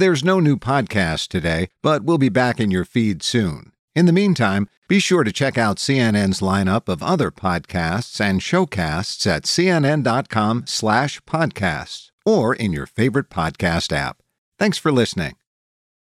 There's no new podcast today, but we'll be back in your feed soon. In the meantime, be sure to check out CNN's lineup of other podcasts and showcasts at cnn.com/podcasts or in your favorite podcast app. Thanks for listening.